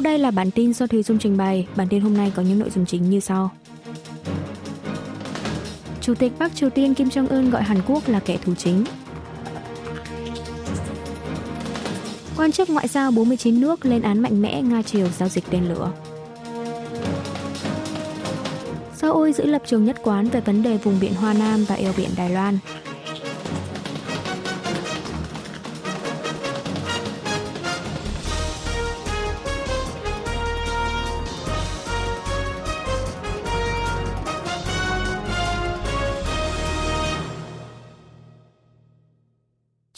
Sau đây là bản tin do Thùy Dung trình bày. Bản tin hôm nay có những nội dung chính như sau. Chủ tịch Bắc Triều Tiên Kim Jong-un gọi Hàn Quốc là kẻ thù chính. Quan chức ngoại giao 49 nước lên án mạnh mẽ Nga Triều giao dịch tên lửa. Seoul giữ lập trường nhất quán về vấn đề vùng biển Hoa Nam và eo biển Đài Loan.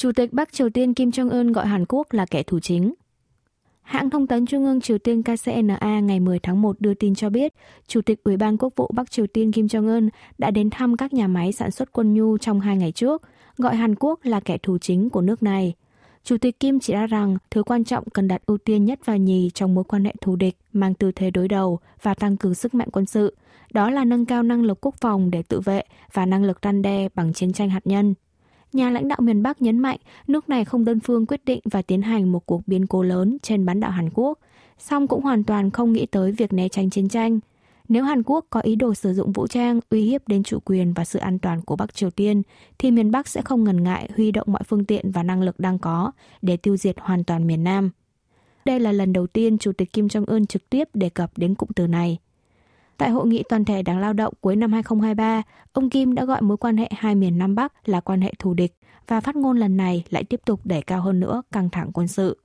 Chủ tịch Bắc Triều Tiên Kim Jong-un gọi Hàn Quốc là kẻ thù chính. Hãng thông tấn Trung ương Triều Tiên KCNA ngày 10 tháng 1 đưa tin cho biết, Chủ tịch Ủy ban Quốc vụ Bắc Triều Tiên Kim Jong-un đã đến thăm các nhà máy sản xuất quân nhu trong hai ngày trước, gọi Hàn Quốc là kẻ thù chính của nước này. Chủ tịch Kim chỉ ra rằng thứ quan trọng cần đặt ưu tiên nhất và nhì trong mối quan hệ thù địch mang tư thế đối đầu và tăng cường sức mạnh quân sự, đó là nâng cao năng lực quốc phòng để tự vệ và năng lực răn đe bằng chiến tranh hạt nhân. Nhà lãnh đạo miền Bắc nhấn mạnh nước này không đơn phương quyết định và tiến hành một cuộc biến cố lớn trên bán đảo Hàn Quốc, song cũng hoàn toàn không nghĩ tới việc né tránh chiến tranh. Nếu Hàn Quốc có ý đồ sử dụng vũ trang uy hiếp đến chủ quyền và sự an toàn của Bắc Triều Tiên, thì miền Bắc sẽ không ngần ngại huy động mọi phương tiện và năng lực đang có để tiêu diệt hoàn toàn miền Nam. Đây là lần đầu tiên Chủ tịch Kim Jong-un trực tiếp đề cập đến cụm từ này. Tại hội nghị toàn thể Đảng Lao động cuối năm 2023, ông Kim đã gọi mối quan hệ hai miền Nam Bắc là quan hệ thù địch và phát ngôn lần này lại tiếp tục đẩy cao hơn nữa căng thẳng quân sự.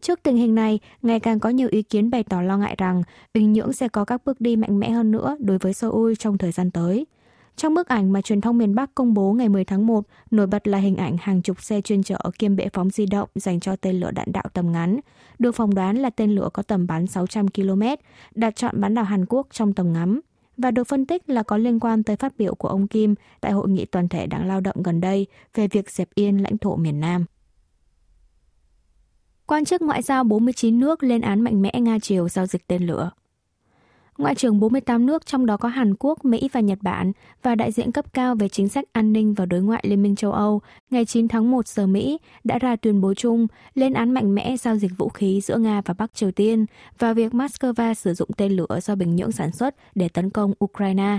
Trước tình hình này, ngày càng có nhiều ý kiến bày tỏ lo ngại rằng Bình Nhưỡng sẽ có các bước đi mạnh mẽ hơn nữa đối với Seoul trong thời gian tới. Trong bức ảnh mà truyền thông miền Bắc công bố ngày 10 tháng 1, nổi bật là hình ảnh hàng chục xe chuyên chở kiêm bệ phóng di động dành cho tên lửa đạn đạo tầm ngắn. Được phỏng đoán là tên lửa có tầm bắn 600 km, đặt chọn bán đảo Hàn Quốc trong tầm ngắm và được phân tích là có liên quan tới phát biểu của ông Kim tại hội nghị toàn thể đảng lao động gần đây về việc dẹp yên lãnh thổ miền Nam. Quan chức ngoại giao 49 nước lên án mạnh mẽ Nga Triều giao dịch tên lửa. Ngoại trưởng 48 nước trong đó có Hàn Quốc, Mỹ và Nhật Bản và đại diện cấp cao về chính sách an ninh và đối ngoại Liên minh châu Âu ngày 9 tháng 1 giờ Mỹ đã ra tuyên bố chung lên án mạnh mẽ giao dịch vũ khí giữa Nga và Bắc Triều Tiên và việc Moscow sử dụng tên lửa do Bình Nhưỡng sản xuất để tấn công Ukraine.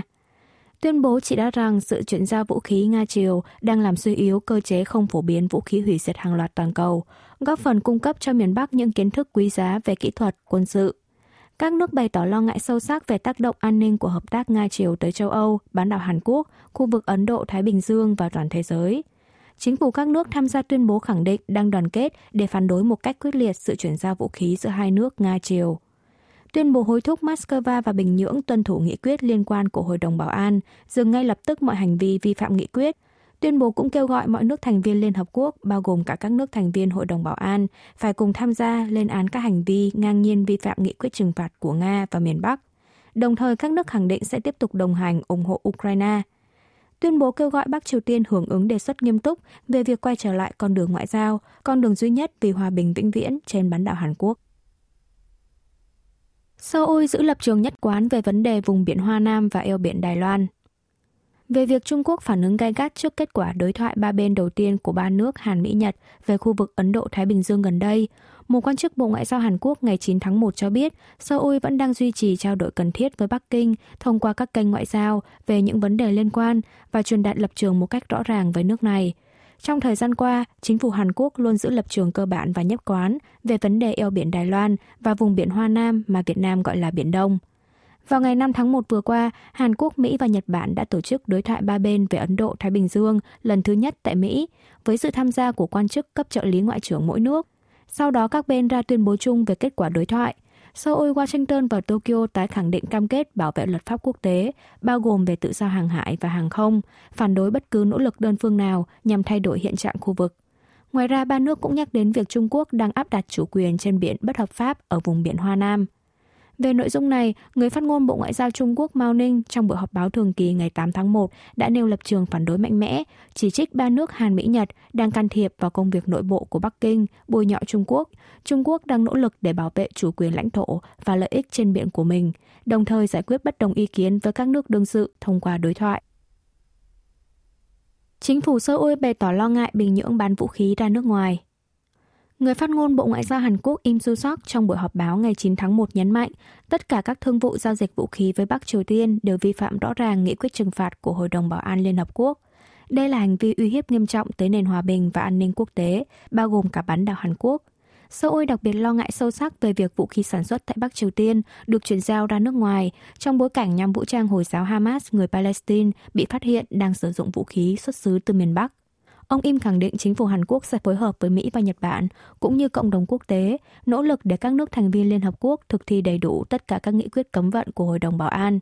Tuyên bố chỉ ra rằng sự chuyển giao vũ khí Nga-Triều đang làm suy yếu cơ chế không phổ biến vũ khí hủy diệt hàng loạt toàn cầu, góp phần cung cấp cho miền Bắc những kiến thức quý giá về kỹ thuật, quân sự các nước bày tỏ lo ngại sâu sắc về tác động an ninh của hợp tác Nga-Triều tới châu Âu, bán đảo Hàn Quốc, khu vực Ấn Độ-Thái Bình Dương và toàn thế giới. Chính phủ các nước tham gia tuyên bố khẳng định đang đoàn kết để phản đối một cách quyết liệt sự chuyển giao vũ khí giữa hai nước Nga-Triều. Tuyên bố hối thúc Moscow và Bình Nhưỡng tuân thủ nghị quyết liên quan của Hội đồng Bảo an, dừng ngay lập tức mọi hành vi vi phạm nghị quyết, Tuyên bố cũng kêu gọi mọi nước thành viên Liên Hợp Quốc, bao gồm cả các nước thành viên Hội đồng Bảo an, phải cùng tham gia lên án các hành vi ngang nhiên vi phạm nghị quyết trừng phạt của Nga và miền Bắc. Đồng thời, các nước khẳng định sẽ tiếp tục đồng hành ủng hộ Ukraine. Tuyên bố kêu gọi Bắc Triều Tiên hưởng ứng đề xuất nghiêm túc về việc quay trở lại con đường ngoại giao, con đường duy nhất vì hòa bình vĩnh viễn trên bán đảo Hàn Quốc. Seoul giữ lập trường nhất quán về vấn đề vùng biển Hoa Nam và eo biển Đài Loan về việc Trung Quốc phản ứng gay gắt trước kết quả đối thoại ba bên đầu tiên của ba nước Hàn Mỹ Nhật về khu vực Ấn Độ Thái Bình Dương gần đây. Một quan chức Bộ Ngoại giao Hàn Quốc ngày 9 tháng 1 cho biết, Seoul vẫn đang duy trì trao đổi cần thiết với Bắc Kinh thông qua các kênh ngoại giao về những vấn đề liên quan và truyền đạt lập trường một cách rõ ràng với nước này. Trong thời gian qua, chính phủ Hàn Quốc luôn giữ lập trường cơ bản và nhất quán về vấn đề eo biển Đài Loan và vùng biển Hoa Nam mà Việt Nam gọi là Biển Đông. Vào ngày 5 tháng 1 vừa qua, Hàn Quốc, Mỹ và Nhật Bản đã tổ chức đối thoại ba bên về Ấn Độ Thái Bình Dương lần thứ nhất tại Mỹ với sự tham gia của quan chức cấp trợ lý ngoại trưởng mỗi nước. Sau đó các bên ra tuyên bố chung về kết quả đối thoại. Seoul, Washington và Tokyo tái khẳng định cam kết bảo vệ luật pháp quốc tế, bao gồm về tự do hàng hải và hàng không, phản đối bất cứ nỗ lực đơn phương nào nhằm thay đổi hiện trạng khu vực. Ngoài ra, ba nước cũng nhắc đến việc Trung Quốc đang áp đặt chủ quyền trên biển bất hợp pháp ở vùng biển Hoa Nam. Về nội dung này, người phát ngôn Bộ Ngoại giao Trung Quốc Mao Ninh trong buổi họp báo thường kỳ ngày 8 tháng 1 đã nêu lập trường phản đối mạnh mẽ, chỉ trích ba nước Hàn Mỹ Nhật đang can thiệp vào công việc nội bộ của Bắc Kinh, bôi nhọ Trung Quốc. Trung Quốc đang nỗ lực để bảo vệ chủ quyền lãnh thổ và lợi ích trên biển của mình, đồng thời giải quyết bất đồng ý kiến với các nước đương sự thông qua đối thoại. Chính phủ Seoul bày tỏ lo ngại Bình Nhưỡng bán vũ khí ra nước ngoài. Người phát ngôn Bộ Ngoại giao Hàn Quốc Im Su Sok trong buổi họp báo ngày 9 tháng 1 nhấn mạnh, tất cả các thương vụ giao dịch vũ khí với Bắc Triều Tiên đều vi phạm rõ ràng nghị quyết trừng phạt của Hội đồng Bảo an Liên Hợp Quốc. Đây là hành vi uy hiếp nghiêm trọng tới nền hòa bình và an ninh quốc tế, bao gồm cả bán đảo Hàn Quốc. Seoul đặc biệt lo ngại sâu sắc về việc vũ khí sản xuất tại Bắc Triều Tiên được chuyển giao ra nước ngoài trong bối cảnh nhóm vũ trang Hồi giáo Hamas người Palestine bị phát hiện đang sử dụng vũ khí xuất xứ từ miền Bắc. Ông Im khẳng định chính phủ Hàn Quốc sẽ phối hợp với Mỹ và Nhật Bản, cũng như cộng đồng quốc tế, nỗ lực để các nước thành viên Liên Hợp Quốc thực thi đầy đủ tất cả các nghị quyết cấm vận của Hội đồng Bảo an.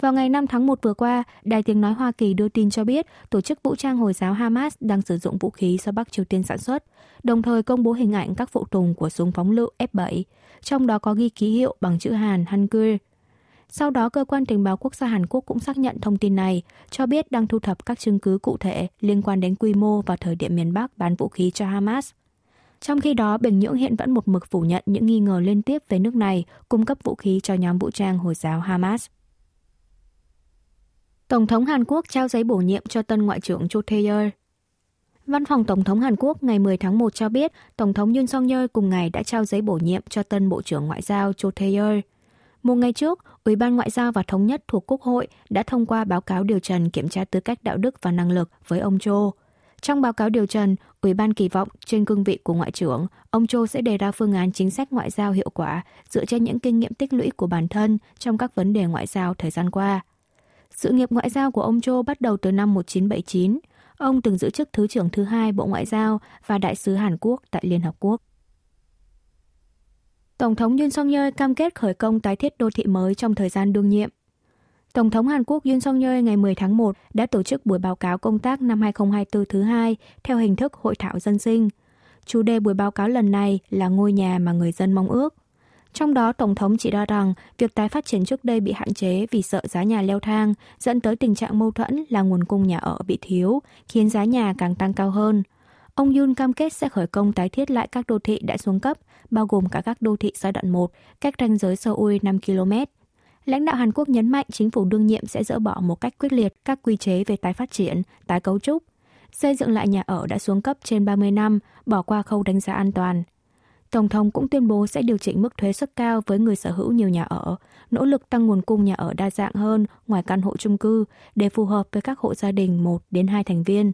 Vào ngày 5 tháng 1 vừa qua, Đài Tiếng Nói Hoa Kỳ đưa tin cho biết tổ chức vũ trang Hồi giáo Hamas đang sử dụng vũ khí do Bắc Triều Tiên sản xuất, đồng thời công bố hình ảnh các phụ tùng của súng phóng lựu F-7, trong đó có ghi ký hiệu bằng chữ Hàn Hangul. Sau đó, cơ quan tình báo quốc gia Hàn Quốc cũng xác nhận thông tin này, cho biết đang thu thập các chứng cứ cụ thể liên quan đến quy mô và thời điểm miền Bắc bán vũ khí cho Hamas. Trong khi đó, Bình Nhưỡng hiện vẫn một mực phủ nhận những nghi ngờ liên tiếp về nước này cung cấp vũ khí cho nhóm vũ trang Hồi giáo Hamas. Tổng thống Hàn Quốc trao giấy bổ nhiệm cho tân Ngoại trưởng Cho Tae-yeol. Văn phòng Tổng thống Hàn Quốc ngày 10 tháng 1 cho biết Tổng thống Yoon song yeol cùng ngày đã trao giấy bổ nhiệm cho tân Bộ trưởng Ngoại giao Cho Tae-yeol. Một ngày trước, Ủy ban Ngoại giao và Thống nhất thuộc Quốc hội đã thông qua báo cáo điều trần kiểm tra tư cách đạo đức và năng lực với ông Cho. Trong báo cáo điều trần, Ủy ban kỳ vọng trên cương vị của Ngoại trưởng, ông Cho sẽ đề ra phương án chính sách ngoại giao hiệu quả dựa trên những kinh nghiệm tích lũy của bản thân trong các vấn đề ngoại giao thời gian qua. Sự nghiệp ngoại giao của ông Cho bắt đầu từ năm 1979. Ông từng giữ chức Thứ trưởng thứ hai Bộ Ngoại giao và Đại sứ Hàn Quốc tại Liên Hợp Quốc. Tổng thống Yoon song yeol cam kết khởi công tái thiết đô thị mới trong thời gian đương nhiệm. Tổng thống Hàn Quốc Yoon song yeol ngày 10 tháng 1 đã tổ chức buổi báo cáo công tác năm 2024 thứ hai theo hình thức hội thảo dân sinh. Chủ đề buổi báo cáo lần này là ngôi nhà mà người dân mong ước. Trong đó, Tổng thống chỉ ra rằng việc tái phát triển trước đây bị hạn chế vì sợ giá nhà leo thang, dẫn tới tình trạng mâu thuẫn là nguồn cung nhà ở bị thiếu, khiến giá nhà càng tăng cao hơn. Ông Yun cam kết sẽ khởi công tái thiết lại các đô thị đã xuống cấp, bao gồm cả các đô thị giai đoạn 1, cách ranh giới Seoul 5 km. Lãnh đạo Hàn Quốc nhấn mạnh chính phủ đương nhiệm sẽ dỡ bỏ một cách quyết liệt các quy chế về tái phát triển, tái cấu trúc, xây dựng lại nhà ở đã xuống cấp trên 30 năm, bỏ qua khâu đánh giá an toàn. Tổng thống cũng tuyên bố sẽ điều chỉnh mức thuế suất cao với người sở hữu nhiều nhà ở, nỗ lực tăng nguồn cung nhà ở đa dạng hơn ngoài căn hộ chung cư để phù hợp với các hộ gia đình 1 đến 2 thành viên.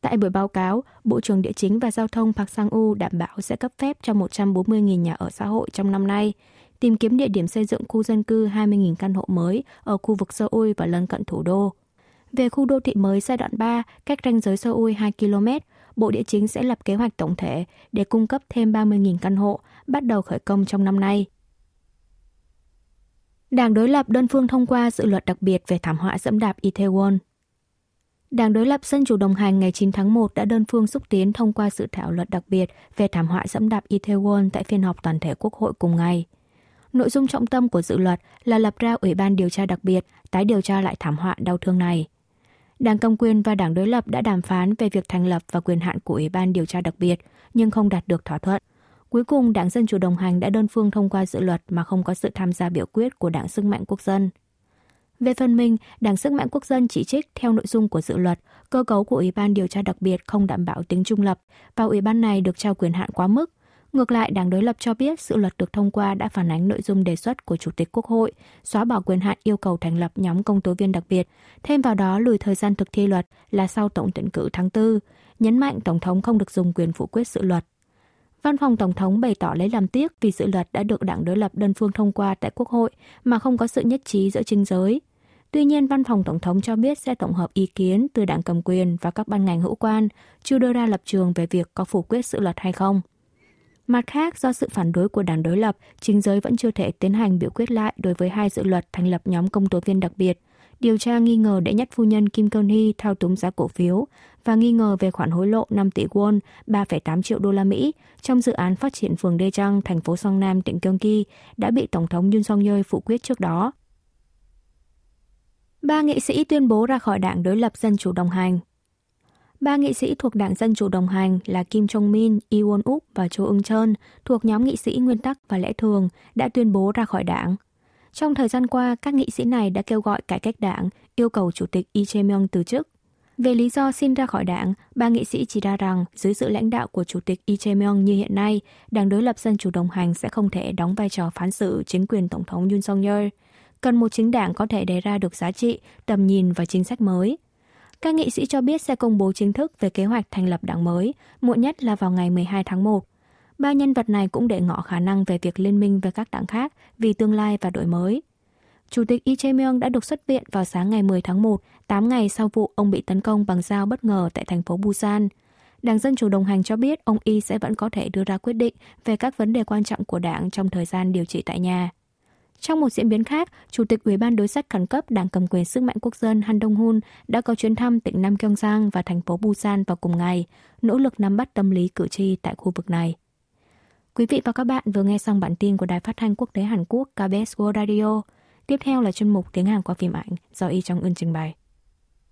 Tại buổi báo cáo, Bộ trưởng Địa chính và Giao thông Park Sang-u đảm bảo sẽ cấp phép cho 140.000 nhà ở xã hội trong năm nay, tìm kiếm địa điểm xây dựng khu dân cư 20.000 căn hộ mới ở khu vực Seoul và lân cận thủ đô. Về khu đô thị mới giai đoạn 3, cách ranh giới Seoul 2 km, Bộ Địa chính sẽ lập kế hoạch tổng thể để cung cấp thêm 30.000 căn hộ, bắt đầu khởi công trong năm nay. Đảng đối lập đơn phương thông qua dự luật đặc biệt về thảm họa dẫm đạp Itaewon. Đảng đối lập Dân chủ đồng hành ngày 9 tháng 1 đã đơn phương xúc tiến thông qua dự thảo luật đặc biệt về thảm họa dẫm đạp Itaewon tại phiên họp toàn thể Quốc hội cùng ngày. Nội dung trọng tâm của dự luật là lập ra Ủy ban điều tra đặc biệt tái điều tra lại thảm họa đau thương này. Đảng Cầm quyền và Đảng đối lập đã đàm phán về việc thành lập và quyền hạn của Ủy ban điều tra đặc biệt, nhưng không đạt được thỏa thuận. Cuối cùng, Đảng Dân Chủ đồng hành đã đơn phương thông qua dự luật mà không có sự tham gia biểu quyết của Đảng Sức mạnh Quốc dân. Về phần mình, Đảng Sức mạnh Quốc dân chỉ trích theo nội dung của dự luật, cơ cấu của Ủy ban điều tra đặc biệt không đảm bảo tính trung lập và Ủy ban này được trao quyền hạn quá mức. Ngược lại, Đảng đối lập cho biết dự luật được thông qua đã phản ánh nội dung đề xuất của Chủ tịch Quốc hội, xóa bỏ quyền hạn yêu cầu thành lập nhóm công tố viên đặc biệt, thêm vào đó lùi thời gian thực thi luật là sau tổng tuyển cử tháng 4, nhấn mạnh Tổng thống không được dùng quyền phủ quyết dự luật. Văn phòng Tổng thống bày tỏ lấy làm tiếc vì dự luật đã được đảng đối lập đơn phương thông qua tại Quốc hội mà không có sự nhất trí giữa chính giới. Tuy nhiên, Văn phòng Tổng thống cho biết sẽ tổng hợp ý kiến từ đảng cầm quyền và các ban ngành hữu quan, chưa đưa ra lập trường về việc có phủ quyết dự luật hay không. Mặt khác, do sự phản đối của đảng đối lập, chính giới vẫn chưa thể tiến hành biểu quyết lại đối với hai dự luật thành lập nhóm công tố viên đặc biệt, điều tra nghi ngờ đệ nhất phu nhân Kim Keon Hee thao túng giá cổ phiếu và nghi ngờ về khoản hối lộ 5 tỷ won, 3,8 triệu đô la Mỹ trong dự án phát triển phường Đê Trăng, thành phố Song Nam, tỉnh Gyeonggi đã bị Tổng thống Yoon song yeol phủ quyết trước đó. Ba nghị sĩ tuyên bố ra khỏi đảng đối lập Dân Chủ đồng hành. Ba nghị sĩ thuộc Đảng Dân Chủ đồng hành là Kim Jong-min, Lee Won-uk và Cho Eung Chun thuộc nhóm nghị sĩ Nguyên tắc và lẽ thường đã tuyên bố ra khỏi đảng. Trong thời gian qua, các nghị sĩ này đã kêu gọi cải cách đảng, yêu cầu Chủ tịch Lee Jae-myung từ chức. Về lý do xin ra khỏi đảng, ba nghị sĩ chỉ ra rằng dưới sự lãnh đạo của Chủ tịch Lee Jae-myung như hiện nay, đảng đối lập Dân Chủ đồng hành sẽ không thể đóng vai trò phán xử chính quyền Tổng thống Yoon song-yeol. Cần một chính đảng có thể đề ra được giá trị, tầm nhìn và chính sách mới. Các nghị sĩ cho biết sẽ công bố chính thức về kế hoạch thành lập đảng mới, muộn nhất là vào ngày 12 tháng 1. Ba nhân vật này cũng để ngỏ khả năng về việc liên minh với các đảng khác vì tương lai và đổi mới. Chủ tịch Lee Jae-myung đã được xuất viện vào sáng ngày 10 tháng 1, 8 ngày sau vụ ông bị tấn công bằng dao bất ngờ tại thành phố Busan. Đảng Dân Chủ đồng hành cho biết ông Y sẽ vẫn có thể đưa ra quyết định về các vấn đề quan trọng của đảng trong thời gian điều trị tại nhà. Trong một diễn biến khác, Chủ tịch Ủy ban đối sách khẩn cấp Đảng cầm quyền sức mạnh quốc dân Han Dong-hun đã có chuyến thăm tỉnh Nam Gyeongsang và thành phố Busan vào cùng ngày, nỗ lực nắm bắt tâm lý cử tri tại khu vực này. Quý vị và các bạn vừa nghe xong bản tin của Đài Phát thanh Quốc tế Hàn Quốc KBS World Radio. Tiếp theo là chuyên mục tiếng Hàn qua phim ảnh do Y Trong Ưn trình bày.